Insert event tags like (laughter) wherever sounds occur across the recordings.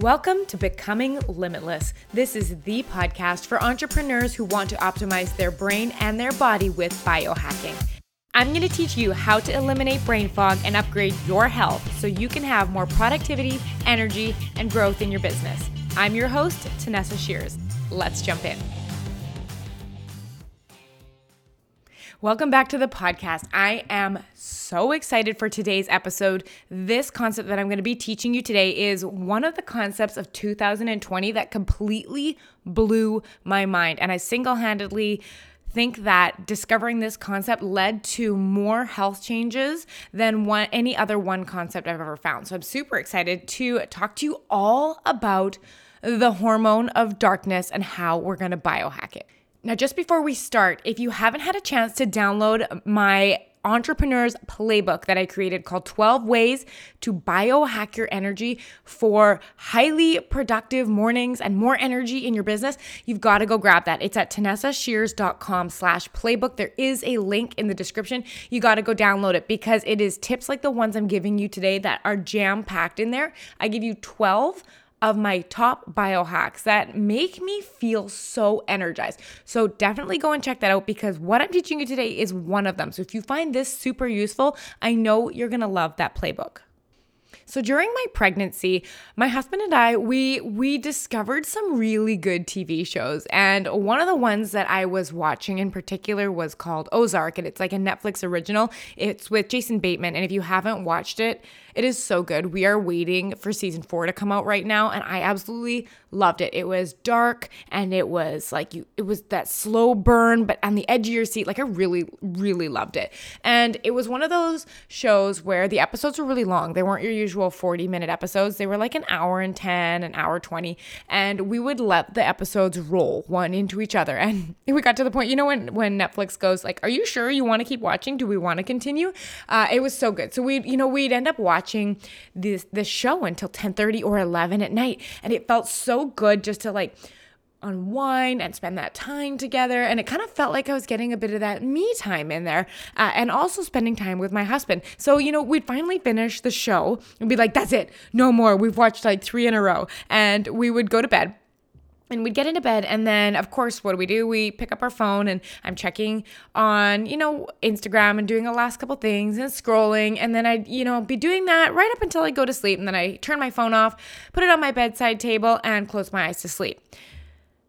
Welcome to Becoming Limitless. This is the podcast for entrepreneurs who want to optimize their brain and their body with biohacking. I'm going to teach you how to eliminate brain fog and upgrade your health so you can have more productivity, energy, and growth in your business. I'm your host, Tanessa Shears. Let's jump in. Welcome back to the podcast. I am so excited for today's episode. This concept that I'm going to be teaching you today is one of the concepts of 2020 that completely blew my mind. And I single handedly think that discovering this concept led to more health changes than one any other one concept I've ever found. So I'm super excited to talk to you all about the hormone of darkness and how we're going to biohack it. Now, just before we start, if you haven't had a chance to download my entrepreneur's playbook that I created called 12 Ways to Biohack Your Energy for highly productive mornings and more energy in your business, you've got to go grab that. It's at tanessashears.com slash playbook. There is a link in the description. You got to go download it because it is tips like the ones I'm giving you today that are jam packed in there. I give you 12 of my top biohacks that make me feel so energized. So definitely go and check that out because what I'm teaching you today is one of them. So if you find this super useful, I know you're going to love that playbook. So during my pregnancy, my husband and I we we discovered some really good TV shows. And one of the ones that I was watching in particular was called Ozark and it's like a Netflix original. It's with Jason Bateman and if you haven't watched it, it is so good. We are waiting for season 4 to come out right now and I absolutely loved it. It was dark and it was like you it was that slow burn but on the edge of your seat. Like I really really loved it. And it was one of those shows where the episodes were really long. They weren't your usual 40 minute episodes. They were like an hour and 10, an hour 20 and we would let the episodes roll one into each other. (laughs) And we got to the point, you know when when Netflix goes like, "Are you sure you want to keep watching? Do we want to continue?" Uh, it was so good. So we you know we'd end up watching this this show until 10:30 or 11 at night and it felt so good just to like unwind and spend that time together. And it kind of felt like I was getting a bit of that me time in there uh, and also spending time with my husband. So, you know, we'd finally finish the show and be like, that's it, no more. We've watched like three in a row. And we would go to bed and we'd get into bed and then of course what do we do? We pick up our phone and i'm checking on you know instagram and doing the last couple things and scrolling and then i'd you know be doing that right up until i go to sleep and then i turn my phone off put it on my bedside table and close my eyes to sleep.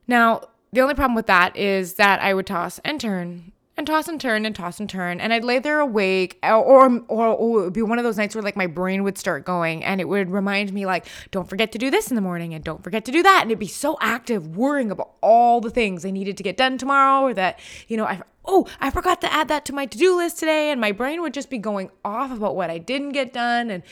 Now the only problem with that is that i would toss and turn and toss and turn and toss and turn. And I'd lay there awake, or, or, or, it would be one of those nights where like my brain would start going and it would remind me, like, don't forget to do this in the morning and don't forget to do that. And it'd be so active, worrying about all the things I needed to get done tomorrow or that, you know, I, oh, I forgot to add that to my to do list today. And my brain would just be going off about what I didn't get done. And,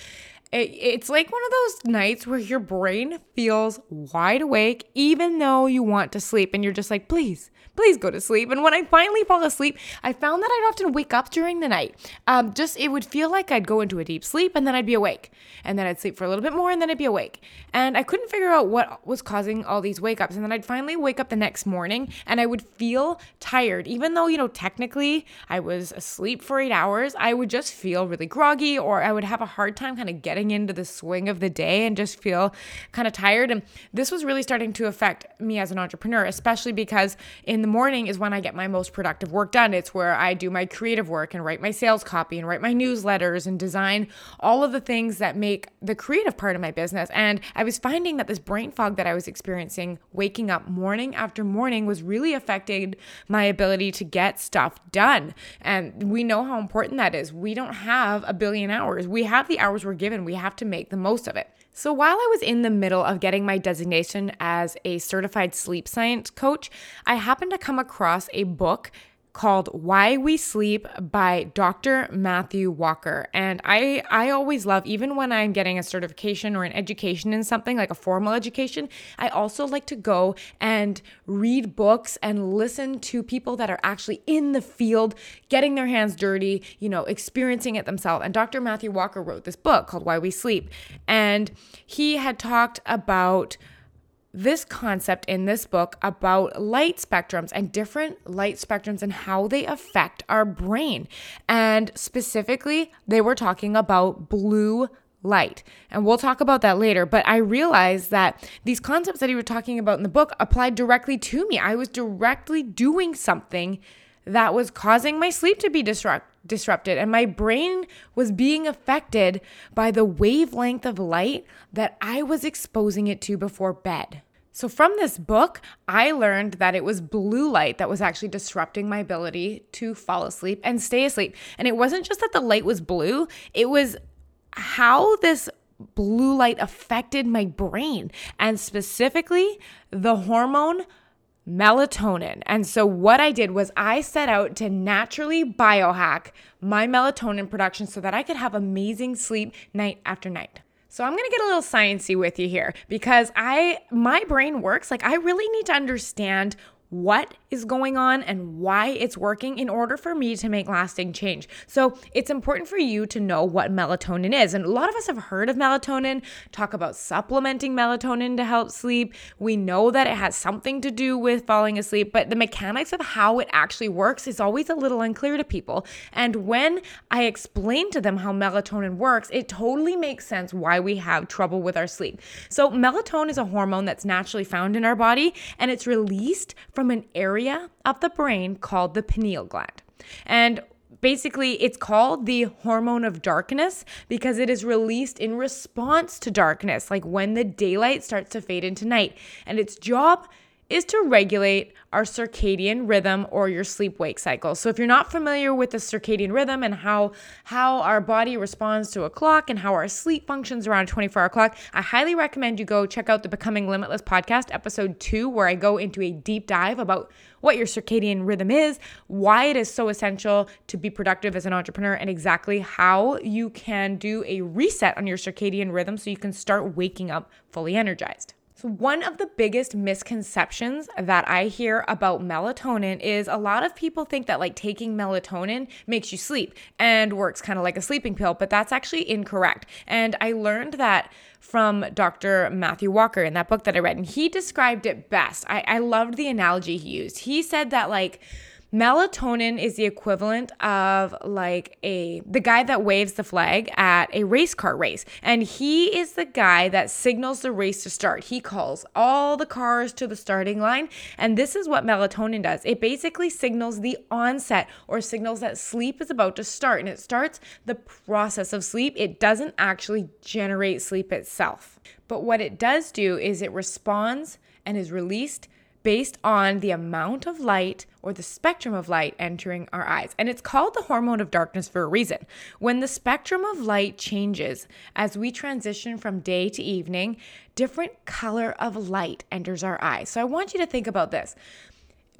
it, it's like one of those nights where your brain feels wide awake, even though you want to sleep, and you're just like, please, please go to sleep. And when I finally fall asleep, I found that I'd often wake up during the night. Um, just it would feel like I'd go into a deep sleep and then I'd be awake. And then I'd sleep for a little bit more and then I'd be awake. And I couldn't figure out what was causing all these wake ups. And then I'd finally wake up the next morning and I would feel tired. Even though, you know, technically I was asleep for eight hours, I would just feel really groggy or I would have a hard time kind of getting into the swing of the day and just feel kind of tired. And this was really starting to affect me as an entrepreneur, especially because in the the morning is when I get my most productive work done. It's where I do my creative work and write my sales copy and write my newsletters and design all of the things that make the creative part of my business. And I was finding that this brain fog that I was experiencing waking up morning after morning was really affecting my ability to get stuff done. And we know how important that is. We don't have a billion hours. We have the hours we're given. We have to make the most of it. So, while I was in the middle of getting my designation as a certified sleep science coach, I happened to come across a book called Why We Sleep by Dr. Matthew Walker. And I I always love even when I'm getting a certification or an education in something like a formal education, I also like to go and read books and listen to people that are actually in the field, getting their hands dirty, you know, experiencing it themselves. And Dr. Matthew Walker wrote this book called Why We Sleep. And he had talked about this concept in this book about light spectrums and different light spectrums and how they affect our brain. And specifically, they were talking about blue light. And we'll talk about that later. But I realized that these concepts that he was talking about in the book applied directly to me. I was directly doing something that was causing my sleep to be disrupt- disrupted. And my brain was being affected by the wavelength of light that I was exposing it to before bed. So, from this book, I learned that it was blue light that was actually disrupting my ability to fall asleep and stay asleep. And it wasn't just that the light was blue, it was how this blue light affected my brain and specifically the hormone melatonin. And so, what I did was I set out to naturally biohack my melatonin production so that I could have amazing sleep night after night. So I'm to get a little sciency with you here because I my brain works. Like I really need to understand what is going on and why it's working in order for me to make lasting change. So, it's important for you to know what melatonin is. And a lot of us have heard of melatonin, talk about supplementing melatonin to help sleep. We know that it has something to do with falling asleep, but the mechanics of how it actually works is always a little unclear to people. And when I explain to them how melatonin works, it totally makes sense why we have trouble with our sleep. So, melatonin is a hormone that's naturally found in our body and it's released from an area of the brain called the pineal gland. And basically it's called the hormone of darkness because it is released in response to darkness like when the daylight starts to fade into night and its job is to regulate our circadian rhythm or your sleep wake cycle. So if you're not familiar with the circadian rhythm and how how our body responds to a clock and how our sleep functions around a 24-hour clock, I highly recommend you go check out the Becoming Limitless podcast episode 2 where I go into a deep dive about what your circadian rhythm is, why it is so essential to be productive as an entrepreneur and exactly how you can do a reset on your circadian rhythm so you can start waking up fully energized. So, one of the biggest misconceptions that I hear about melatonin is a lot of people think that like taking melatonin makes you sleep and works kind of like a sleeping pill, but that's actually incorrect. And I learned that from Dr. Matthew Walker in that book that I read, and he described it best. I, I loved the analogy he used. He said that, like, Melatonin is the equivalent of like a the guy that waves the flag at a race car race. And he is the guy that signals the race to start. He calls all the cars to the starting line. And this is what melatonin does. It basically signals the onset or signals that sleep is about to start. And it starts the process of sleep. It doesn't actually generate sleep itself. But what it does do is it responds and is released based on the amount of light or the spectrum of light entering our eyes. And it's called the hormone of darkness for a reason. When the spectrum of light changes as we transition from day to evening, different color of light enters our eyes. So I want you to think about this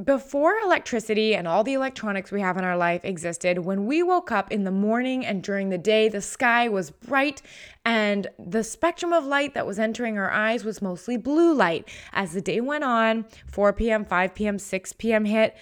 before electricity and all the electronics we have in our life existed, when we woke up in the morning and during the day, the sky was bright and the spectrum of light that was entering our eyes was mostly blue light. As the day went on, 4 p.m., 5 p.m., 6 p.m. hit,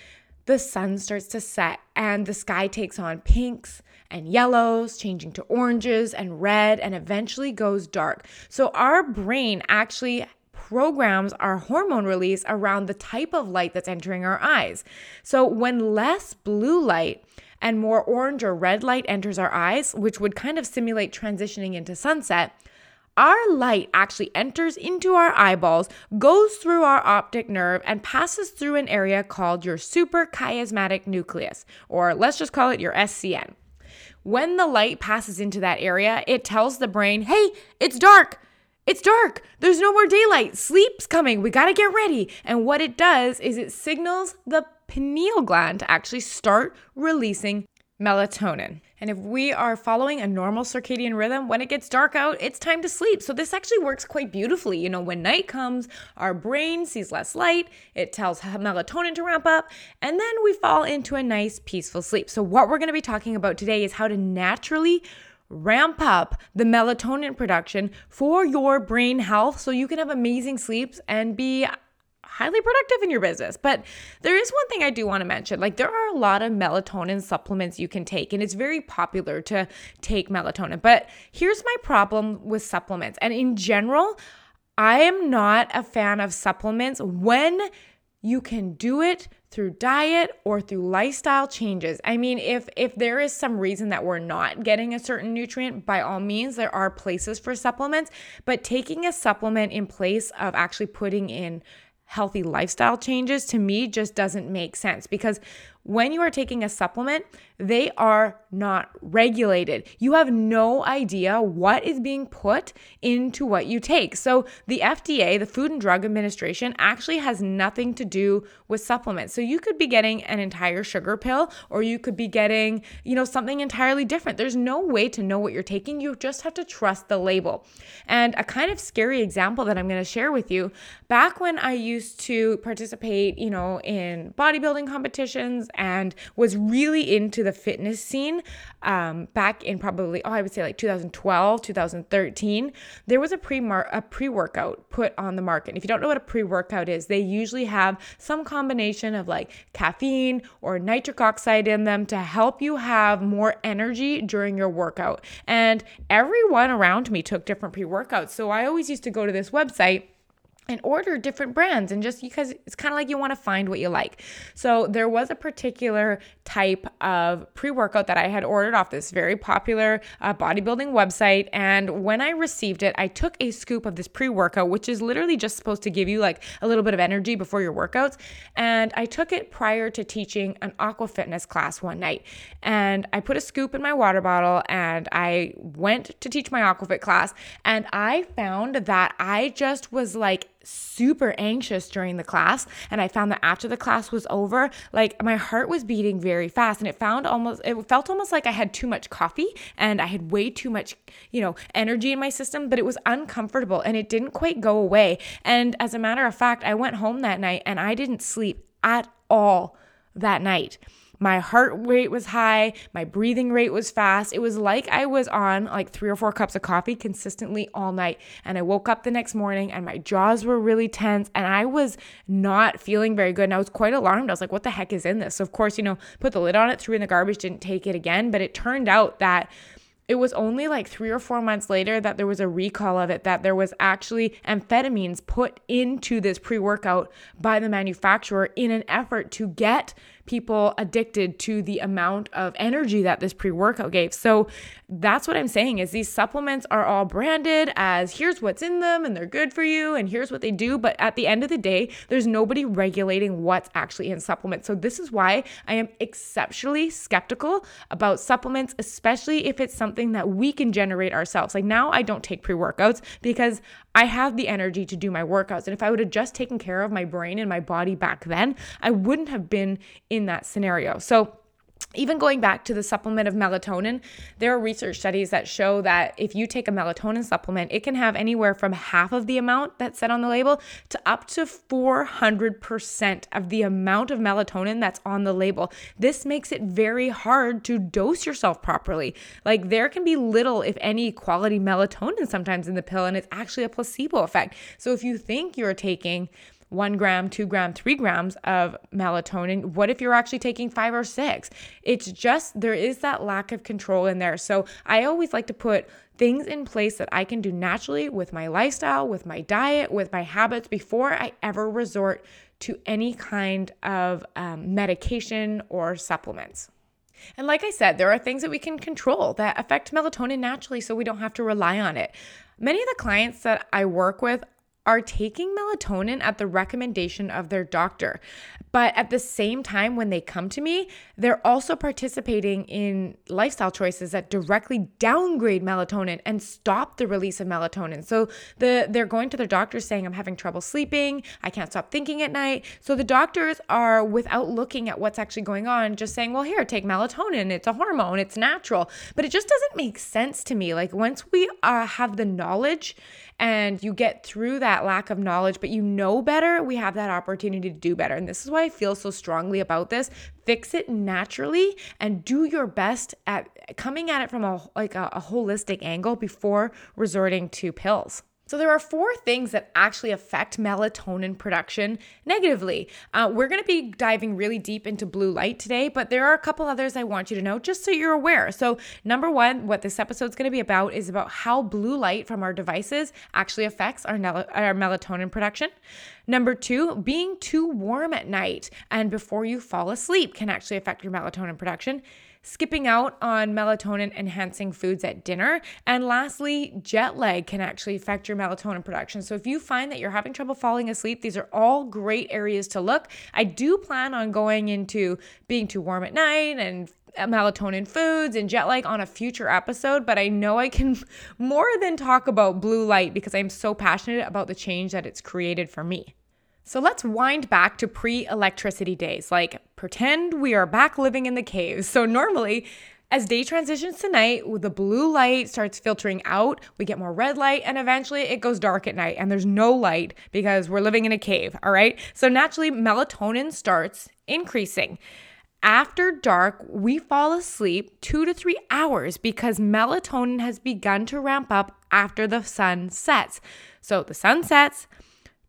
the sun starts to set and the sky takes on pinks and yellows, changing to oranges and red, and eventually goes dark. So our brain actually programs our hormone release around the type of light that's entering our eyes. So when less blue light and more orange or red light enters our eyes, which would kind of simulate transitioning into sunset, our light actually enters into our eyeballs, goes through our optic nerve, and passes through an area called your suprachiasmatic nucleus, or let's just call it your SCN. When the light passes into that area, it tells the brain, hey, it's dark. It's dark. There's no more daylight. Sleep's coming. We got to get ready. And what it does is it signals the pineal gland to actually start releasing melatonin. And if we are following a normal circadian rhythm, when it gets dark out, it's time to sleep. So this actually works quite beautifully. You know, when night comes, our brain sees less light, it tells melatonin to ramp up, and then we fall into a nice peaceful sleep. So what we're to be talking about today is how to naturally ramp up the melatonin production for your brain health so you can have amazing sleeps and be highly productive in your business. But there is one thing I do want to mention. Like there are a lot of melatonin supplements you can take and it's very popular to take melatonin. But here's my problem with supplements. And in general, I am not a fan of supplements when you can do it through diet or through lifestyle changes. I mean, if if there is some reason that we're not getting a certain nutrient, by all means there are places for supplements, but taking a supplement in place of actually putting in healthy lifestyle changes to me just doesn't make sense because when you are taking a supplement, they are not regulated. You have no idea what is being put into what you take. So, the FDA, the Food and Drug Administration, actually has nothing to do with supplements. So, you could be getting an entire sugar pill or you could be getting, you know, something entirely different. There's no way to know what you're taking. You just have to trust the label. And a kind of scary example that I'm going to share with you back when I used to participate, you know, in bodybuilding competitions and was really into the fitness scene um, back in probably, oh, I would say like 2012, 2013, there was a pre a pre workout put on the market. And if you don't know what a pre workout is, they usually have some combination of like caffeine or nitric oxide in them to help you have more energy during your workout. And everyone around me took different pre workouts. So I always used to go to this website and order different brands and just because it's kind of like you want to find what you like. So there was a particular type of pre-workout that I had ordered off this very popular uh, bodybuilding website and when I received it, I took a scoop of this pre-workout which is literally just supposed to give you like a little bit of energy before your workouts and I took it prior to teaching an aqua fitness class one night. And I put a scoop in my water bottle and I went to teach my aquafit class and I found that I just was like super anxious during the class and I found that after the class was over like my heart was beating very fast and it found almost it felt almost like I had too much coffee and I had way too much you know energy in my system but it was uncomfortable and it didn't quite go away. And as a matter of fact I went home that night and I didn't sleep at all that night my heart rate was high, my breathing rate was fast. It was like I was on like three or four cups of coffee consistently all night. And I woke up the next morning and my jaws were really tense and I was not feeling very good. And I was quite alarmed. I was like, what the heck is in this? So, of course, you know, put the lid on it, threw in the garbage, didn't take it again. But it turned out that it was only like three or four months later that there was a recall of it, that there was actually amphetamines put into this pre workout by the manufacturer in an effort to get people addicted to the amount of energy that this pre-workout gave. So that's what I'm saying is these supplements are all branded as here's what's in them and they're good for you and here's what they do, but at the end of the day, there's nobody regulating what's actually in supplements. So this is why I am exceptionally skeptical about supplements, especially if it's something that we can generate ourselves. Like now I don't take pre-workouts because I have the energy to do my workouts. And if I would have just taken care of my brain and my body back then, I wouldn't have been in that scenario. So, even going back to the supplement of melatonin, there are research studies that show that if you take a melatonin supplement, it can have anywhere from half of the amount that's said on the label to up to 400% of the amount of melatonin that's on the label. This makes it very hard to dose yourself properly. Like there can be little, if any, quality melatonin sometimes in the pill, and it's actually a placebo effect. So if you think you're taking one gram, two gram, three grams of melatonin. What if you're actually taking five or six? It's just there is that lack of control in there. So I always like to put things in place that I can do naturally with my lifestyle, with my diet, with my habits before I ever resort to any kind of um, medication or supplements. And like I said, there are things that we can control that affect melatonin naturally so we don't have to rely on it. Many of the clients that I work with are taking melatonin at the recommendation of their doctor. But at the same time, when they come to me, they're also participating in lifestyle choices that directly downgrade melatonin and stop the release of melatonin. So the they're going to their doctor saying, I'm having trouble sleeping, I can't stop thinking at night. So the doctors are, without looking at what's actually going on, just saying, Well, here, take melatonin. It's a hormone, it's natural. But it just doesn't make sense to me. Like once we uh, have the knowledge and you get through that lack of knowledge, but you know better, we have that opportunity to do better. And this is why I feel so strongly about this. Fix it naturally and do your best at coming at it from a like a, a holistic angle before resorting to pills. So, there are four things that actually affect melatonin production negatively. Uh, we're to be diving really deep into blue light today, but there are a couple others I want you to know just so you're aware. So, number one, what this episode is going to be about is about how blue light from our devices actually affects our, our melatonin production. Number two, being too warm at night and before you fall asleep can actually affect your melatonin production skipping out on melatonin enhancing foods at dinner. And lastly, jet lag can actually affect your melatonin production. So if you find that you're having trouble falling asleep, these are all great areas to look. I do plan on going into being too warm at night and melatonin foods and jet lag on a future episode, but I know I can (laughs) more than talk about blue light because I'm so passionate about the change that it's created for me. So let's wind back to pre electricity days, like pretend we are back living in the caves. So, normally, as day transitions to night, the blue light starts filtering out, we get more red light, and eventually it goes dark at night and there's no light because we're living in a cave, all right? So, naturally, melatonin starts increasing. After dark, we fall asleep two to three hours because melatonin has begun to ramp up after the sun sets. So, the sun sets,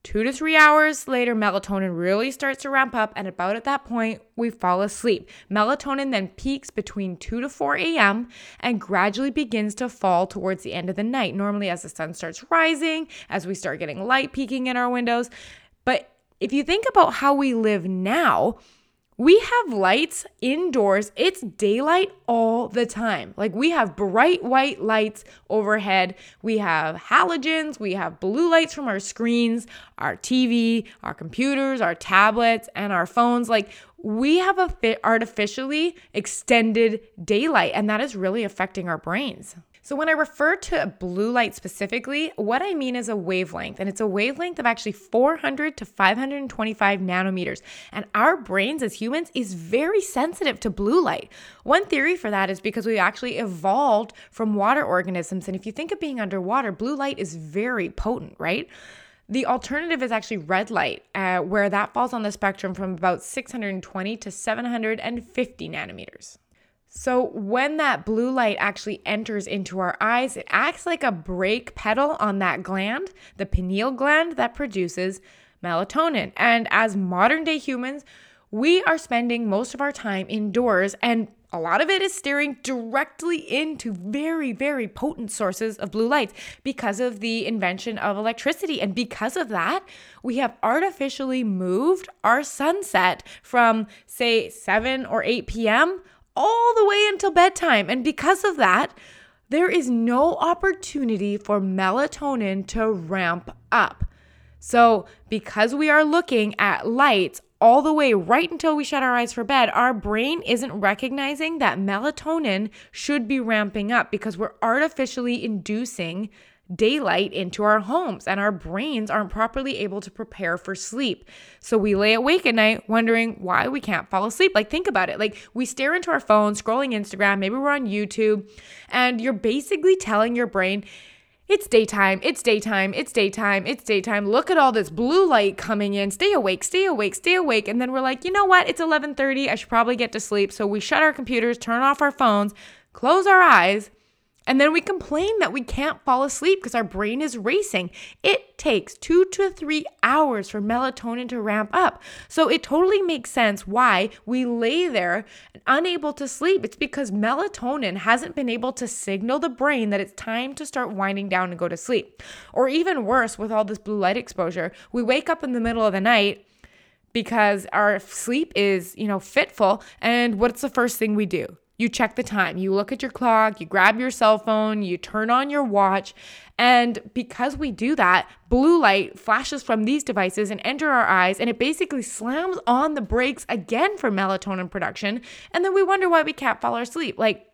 Two to three hours later, melatonin really starts to ramp up, and about at that point, we fall asleep. Melatonin then peaks between 2 to 4 a.m. and gradually begins to fall towards the end of the night, normally as the sun starts rising, as we start getting light peeking in our windows. But if you think about how we live now, we have lights indoors. It's daylight all the time. Like we have bright white lights overhead. We have halogens. We have blue lights from our screens, our TV, our computers, our tablets, and our phones. Like we have a artificially extended daylight, and that is really affecting our brains. So, when I refer to blue light specifically, what I mean is a wavelength, and it's a wavelength of actually 400 to 525 nanometers. And our brains as humans is very sensitive to blue light. One theory for that is because we actually evolved from water organisms. And if you think of being underwater, blue light is very potent, right? The alternative is actually red light, uh, where that falls on the spectrum from about 620 to 750 nanometers. So, when that blue light actually enters into our eyes, it acts like a brake pedal on that gland, the pineal gland that produces melatonin. And as modern day humans, we are spending most of our time indoors, and a lot of it is staring directly into very, very potent sources of blue light because of the invention of electricity. And because of that, we have artificially moved our sunset from, say, 7 or 8 p.m all the way until bedtime. And because of that, there is no opportunity for melatonin to ramp up. So, because we are looking at lights all the way right until we shut our eyes for bed, our brain isn't recognizing that melatonin should be ramping up because we're artificially inducing daylight into our homes and our brains aren't properly able to prepare for sleep. So we lay awake at night wondering why we can't fall asleep. Like, think about it. Like, we stare into our phone, scrolling Instagram, maybe we're on YouTube, and you're basically telling your brain, it's daytime, it's daytime, it's daytime, it's daytime. Look at all this blue light coming in. Stay awake, stay awake, stay awake. And then we're like, you know what? It's 11:30. I should probably get to sleep. So we shut our computers, turn off our phones, close our eyes, and then we complain that we can't fall asleep because our brain is racing. It takes two to three hours for melatonin to ramp up. So it totally makes sense why we lay there unable to sleep. It's because melatonin hasn't been able to signal the brain that it's time to start winding down and go to sleep. Or even worse, with all this blue light exposure, we wake up in the middle of the night because our sleep is, you know, fitful. And what's the first thing we do? You check the time, you look at your clock, you grab your cell phone, you turn on your watch. And because we do that, blue light flashes from these devices and enter our eyes, and it basically slams on the brakes again for melatonin production. And then we wonder why we can't fall asleep. Like,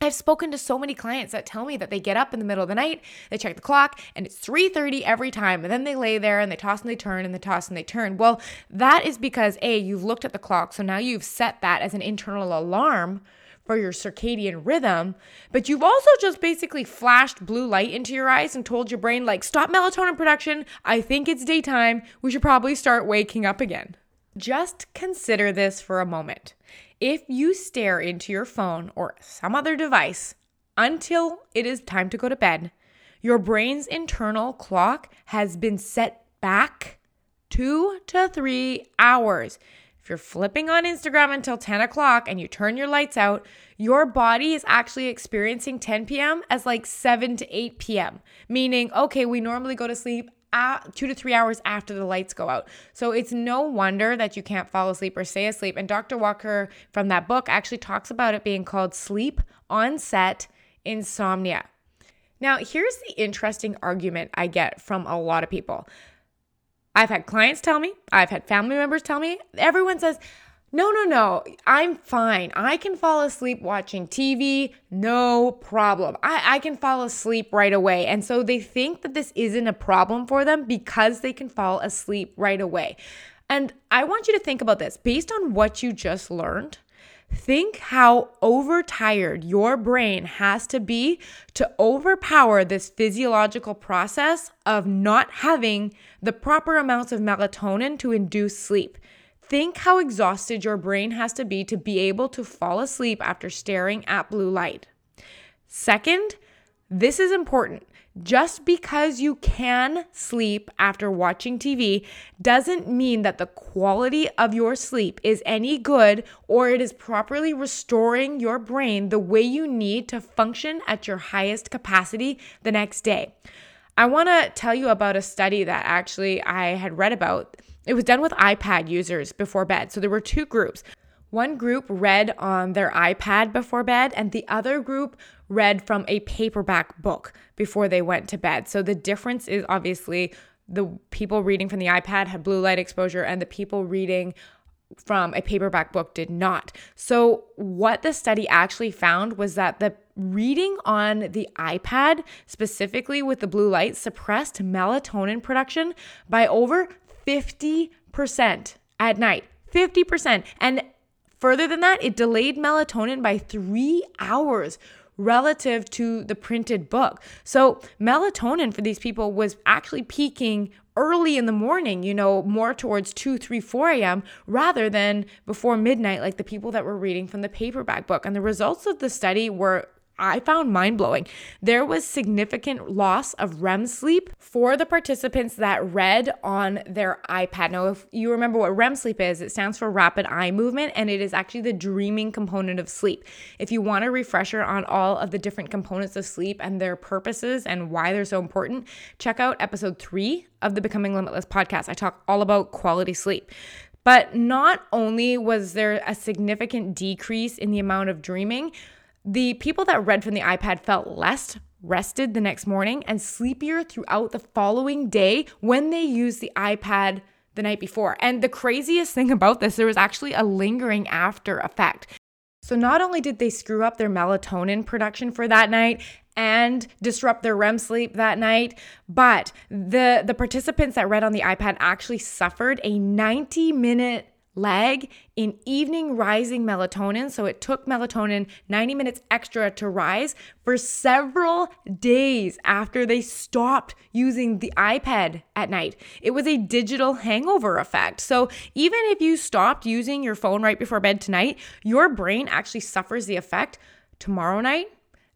I've spoken to so many clients that tell me that they get up in the middle of the night, they check the clock, and it's 3:30 every time, and then they lay there and they toss and they turn and they toss and they turn. Well, that is because A, you've looked at the clock, so now you've set that as an internal alarm for your circadian rhythm, but you've also just basically flashed blue light into your eyes and told your brain, like, stop melatonin production. I think it's daytime. We should probably start waking up again. Just consider this for a moment. If you stare into your phone or some other device until it is time to go to bed, Your brain's internal clock has been set back two to three hours. If you're flipping on Instagram until 10 o'clock and you turn your lights out, your body is actually experiencing 10 p.m. as like 7 to 8 p.m., meaning, okay, we normally go to sleep at two to three hours after the lights go out. So it's no wonder that you can't fall asleep or stay asleep. And Dr. Walker from that book actually talks about it being called sleep onset insomnia. Now, here's the interesting argument I get from a lot of people. I've had clients tell me, I've had family members tell me, everyone says, no, no, no, I'm fine. I can fall asleep watching TV, no problem. I, I can fall asleep right away. And so they think that this isn't a problem for them because they can fall asleep right away. And I want you to think about this based on what you just learned. Think how overtired your brain has to be to overpower this physiological process of not having the proper amounts of melatonin to induce sleep. Think how exhausted your brain has to be to be able to fall asleep after staring at blue light. Second, this is important. Just because you can sleep after watching TV doesn't mean that the quality of your sleep is any good or it is properly restoring your brain the way you need to function at your highest capacity the next day. I want to tell you about a study that actually I had read about. It was done with iPad users before bed. So there were two groups. One group read on their iPad before bed, and the other group read from a paperback book before they went to bed. So the difference is obviously the people reading from the iPad had blue light exposure, and the people reading from a paperback book did not. So, what the study actually found was that the reading on the iPad, specifically with the blue light, suppressed melatonin production by over 50% at night. 50%. And further than that, it delayed melatonin by three hours, relative to the printed book. So, melatonin for these people was actually peaking early in the morning, you know, more towards 2, 3, 4 a.m., rather than before midnight, like the people that were reading from the paperback book. And the results of the study were I found mind blowing. There was significant loss of REM sleep for the participants that read on their iPad. Now, if you remember what REM sleep is, it stands for rapid eye movement and it is actually the dreaming component of sleep. If you want a refresher on all of the different components of sleep and their purposes and why they're so important, check out episode three of the Becoming Limitless podcast. I talk all about quality sleep. But not only was there a significant decrease in the amount of dreaming, the people that read from the iPad felt less rested the next morning and sleepier throughout the following day when they used the iPad the night before. And the craziest thing about this, there was actually a lingering after effect. So not only did they screw up their melatonin production for that night and disrupt their REM sleep that night, but the the participants that read on the iPad actually suffered a 90 minute lag in evening rising melatonin. So it took melatonin 90 minutes extra to rise for several days after they stopped using the iPad at night. It was a digital hangover effect. So even if you stopped using your phone right before bed tonight, your brain actually suffers the effect tomorrow night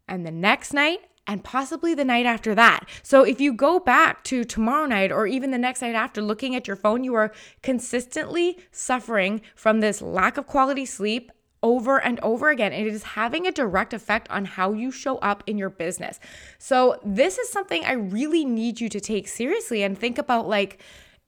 and the next night and possibly the night after that. So if you go back to tomorrow night or even the next night after looking at your phone, you are consistently suffering from this lack of quality sleep over and over again. And it is having a direct effect on how you show up in your business. So, this is something I really need you to take seriously and think about like,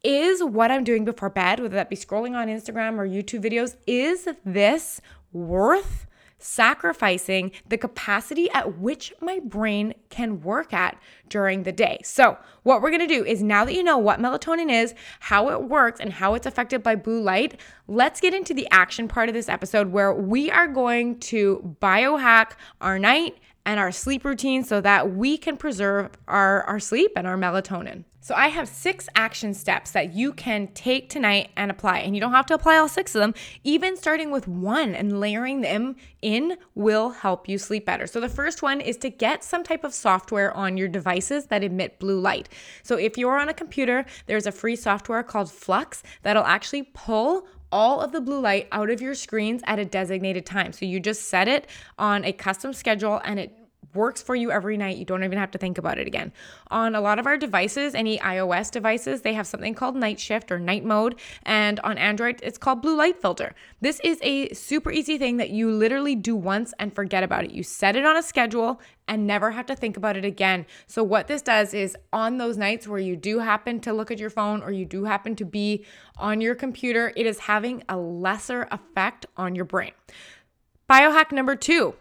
is what I'm doing before bed, whether that be scrolling on Instagram or YouTube videos, is this worth sacrificing the capacity at which my brain can work at during the day. So, what we're gonna do is now that you know what melatonin is, how it works, and how it's affected by blue light, let's get into the action part of this episode where we are going to biohack our night and our sleep routine so that we can preserve our, our sleep and our melatonin. So, I have six action steps that you can take tonight and apply. And you don't have to apply all six of them. Even starting with one and layering them in will help you sleep better. So, the first one is to get some type of software on your devices that emit blue light. So, if you're on a computer, there's a free software called Flux that'll actually pull all of the blue light out of your screens at a designated time. So, you just set it on a custom schedule and it works for you every night. You don't even have to think about it again. On a lot of our devices, any iOS devices, they have something called night shift or night mode. And on Android, it's called blue light filter. This is a super easy thing that you literally do once and forget about it. You set it on a schedule and never have to think about it again. So, what this does is on those nights where you do happen to look at your phone or you do happen to be on your computer, it is having a lesser effect on your brain. Biohack number two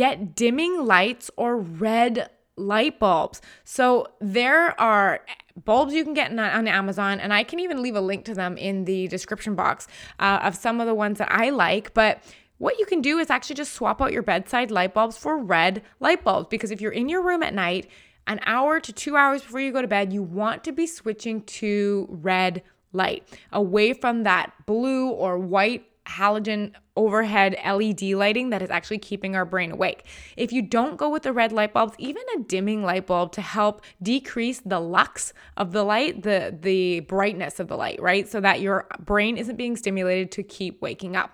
get dimming lights or red light bulbs. So there are bulbs you can get on Amazon, and I can even leave a link to them in the description box uh, of some of the ones that I like. But what you can do is actually just swap out your bedside light bulbs for red light bulbs because if you're in your room at night, an hour to two hours before you go to bed, you want to be switching to red light away from that blue or white halogen overhead LED lighting that is actually keeping our brain awake. If you don't go with the red light bulbs, even a dimming light bulb to help decrease the lux of the light, the the brightness of the light, right? So that your brain isn't being stimulated to keep waking up.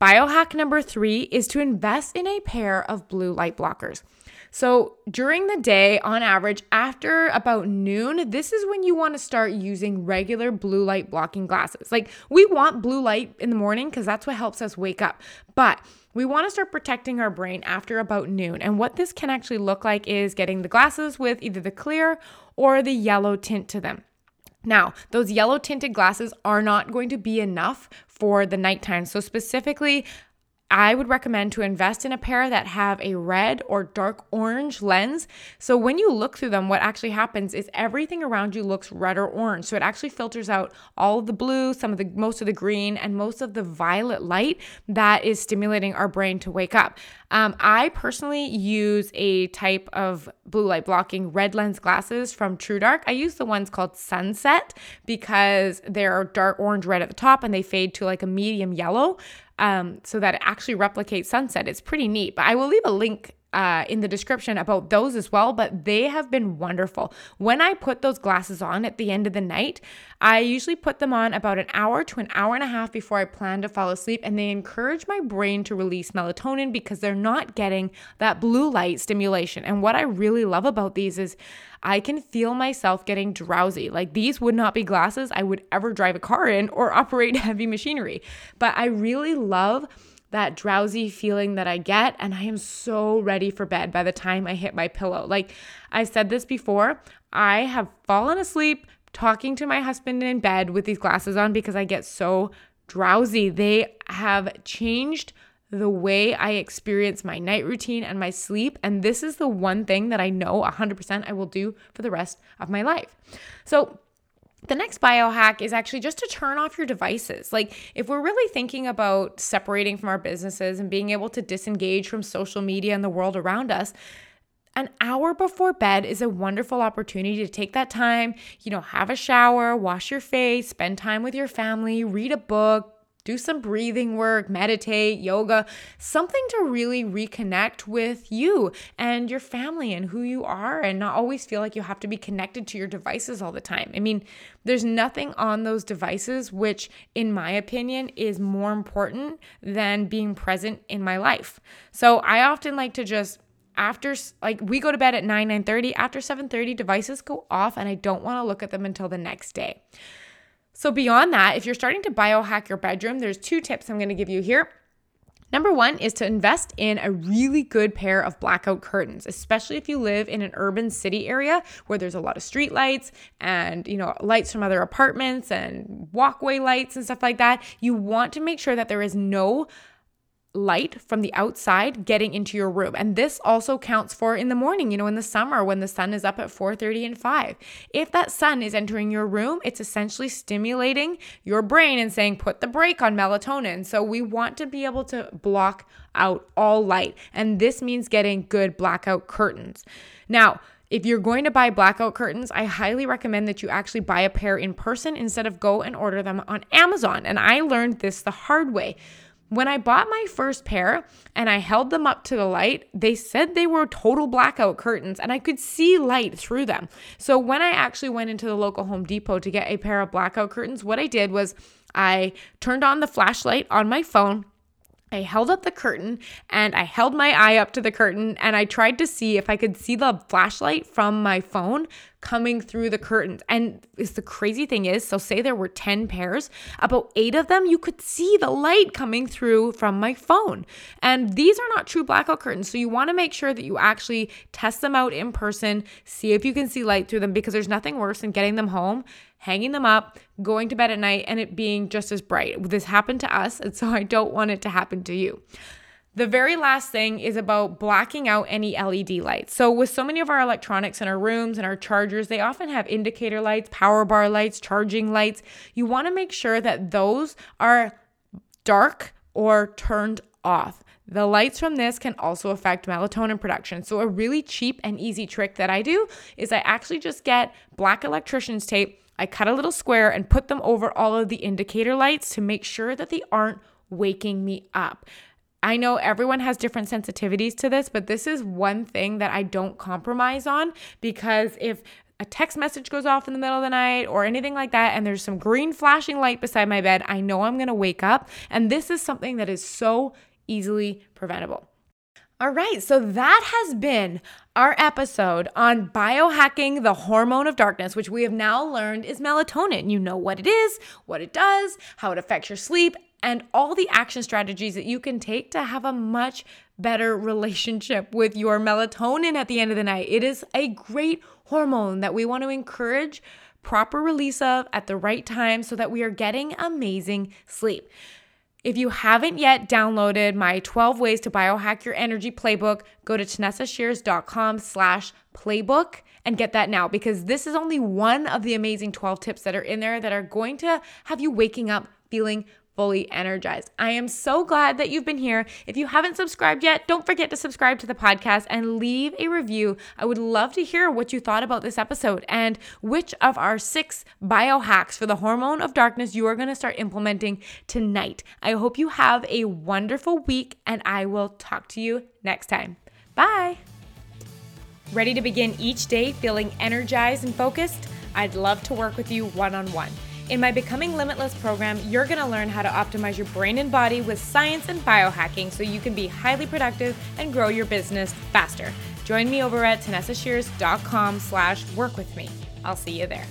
Biohack number 3 is to invest in a pair of blue light blockers. So during the day, on average, after about noon, this is when you want to start using regular blue light blocking glasses. Like we want blue light in the morning because that's what helps us wake up. But we want to start protecting our brain after about noon. And what this can actually look like is getting the glasses with either the clear or the yellow tint to them. Now, those yellow tinted glasses are not going to be enough for the nighttime. So, specifically, I would recommend to invest in a pair that have a red or dark orange lens. So when you look through them, what actually happens is everything around you looks red or orange. So it actually filters out all of the blue, some of the most of the green, and most of the violet light that is stimulating our brain to wake up. Um, I personally use a type of blue light blocking red lens glasses from TrueDark. I use the ones called Sunset because they're dark orange red at the top and they fade to like a medium yellow um, so that it actually replicates sunset. It's pretty neat. But I will leave a link uh, in the description about those as well, but they have been wonderful. When I put those glasses on at the end of the night, I usually put them on about an hour to an hour and a half before I plan to fall asleep, and they encourage my brain to release melatonin because they're not getting that blue light stimulation. And what I really love about these is I can feel myself getting drowsy. Like these would not be glasses I would ever drive a car in or (laughs) operate heavy machinery, but I really love that drowsy feeling that I get, and I am so ready for bed by the time I hit my pillow. Like I said this before, I have fallen asleep talking to my husband in bed with these glasses on because I get so drowsy. They have changed the way I experience my night routine and my sleep. And this is the one thing that I know 100% I will do for the rest of my life. So, the next biohack is actually just to turn off your devices. Like, if we're really thinking about separating from our businesses and being able to disengage from social media and the world around us, an hour before bed is a wonderful opportunity to take that time, you know, have a shower, wash your face, spend time with your family, read a book, do some breathing work, meditate, yoga, something to really reconnect with you and your family and who you are, and not always feel like you have to be connected to your devices all the time. I mean, there's nothing on those devices which, in my opinion, is more important than being present in my life. So I often like to just after like we go to bed at 9 9 30 after 7 30 devices go off and i don't want to look at them until the next day so, beyond that, if you're starting to biohack your bedroom, there's two tips I'm to give you here. Number one is to invest in a really good pair of blackout curtains, especially if you live in an urban city area where there's a lot of street lights and, you know, lights from other apartments and walkway lights and stuff like that. You want to make sure that there is no light from the outside getting into your room. And this also counts for in the morning, you know, in the summer when the sun is up at 4:30 and 5. If that sun is entering your room, it's essentially stimulating your brain and saying put the brake on melatonin. So we want to be able to block out all light. And this means getting good blackout curtains. Now, if you're going to buy blackout curtains, I highly recommend that you actually buy a pair in person instead of go and order them on Amazon. And I learned this the hard way. When I bought my first pair and I held them up to the light, they said they were total blackout curtains and I could see light through them. So when I actually went into the local Home Depot to get a pair of blackout curtains, what I did was I turned on the flashlight on my phone I held up the curtain and I held my eye up to the curtain and I tried to see if I could see the flashlight from my phone coming through the curtains. And the crazy thing is, so say there were 10 pairs, about 8 of them you could see the light coming through from my phone. And these are not true blackout curtains, so you want to make sure that you actually test them out in person, see if you can see light through them because there's nothing worse than getting them home hanging them up, going to bed at night, and it being just as bright. This happened to us, and so (laughs) I don't want it to happen to you. The very last thing is about blacking out any LED lights. So, with so many of our electronics in our rooms and our chargers, they often have indicator lights, power bar lights, charging lights. You want to make sure that those are dark or turned off. The lights from this can also affect melatonin production. So, a really cheap and easy trick that I do is I actually just get black electrician's tape I cut a little square and put them over all of the indicator lights to make sure that they aren't waking me up. I know everyone has different sensitivities to this, but this is one thing that I don't compromise on because if a text message goes off in the middle of the night or anything like that, and there's some green flashing light beside my bed, I know I'm gonna wake up. And this is something that is so easily preventable. All right, so that has been our episode on biohacking the hormone of darkness, which we have now learned is melatonin. You know what it is, what it does, how it affects your sleep, and all the action strategies that you can take to have a much better relationship with your melatonin at the end of the night. It is a great hormone that we want to encourage proper release of at the right time so that we are getting amazing sleep. If you haven't yet downloaded my 12 ways to biohack your energy playbook, go to tanessashears.com slash playbook and get that now because this is only one of the amazing 12 tips that are in there that are going to have you waking up feeling fully energized. I am so glad that you've been here. If you haven't subscribed yet, don't forget to subscribe to the podcast and leave a review. I would love to hear what you thought about this episode and which of our six biohacks for the hormone of darkness you are going to start implementing tonight. I hope you have a wonderful week and I will talk to you next time. Bye. Ready to begin each day feeling energized and focused? I'd love to work with you one on one. In my Becoming Limitless program, you're going to learn how to optimize your brain and body with science and biohacking so you can be highly productive and grow your business faster. Join me over at tanessashears.com slash work with me. I'll see you there.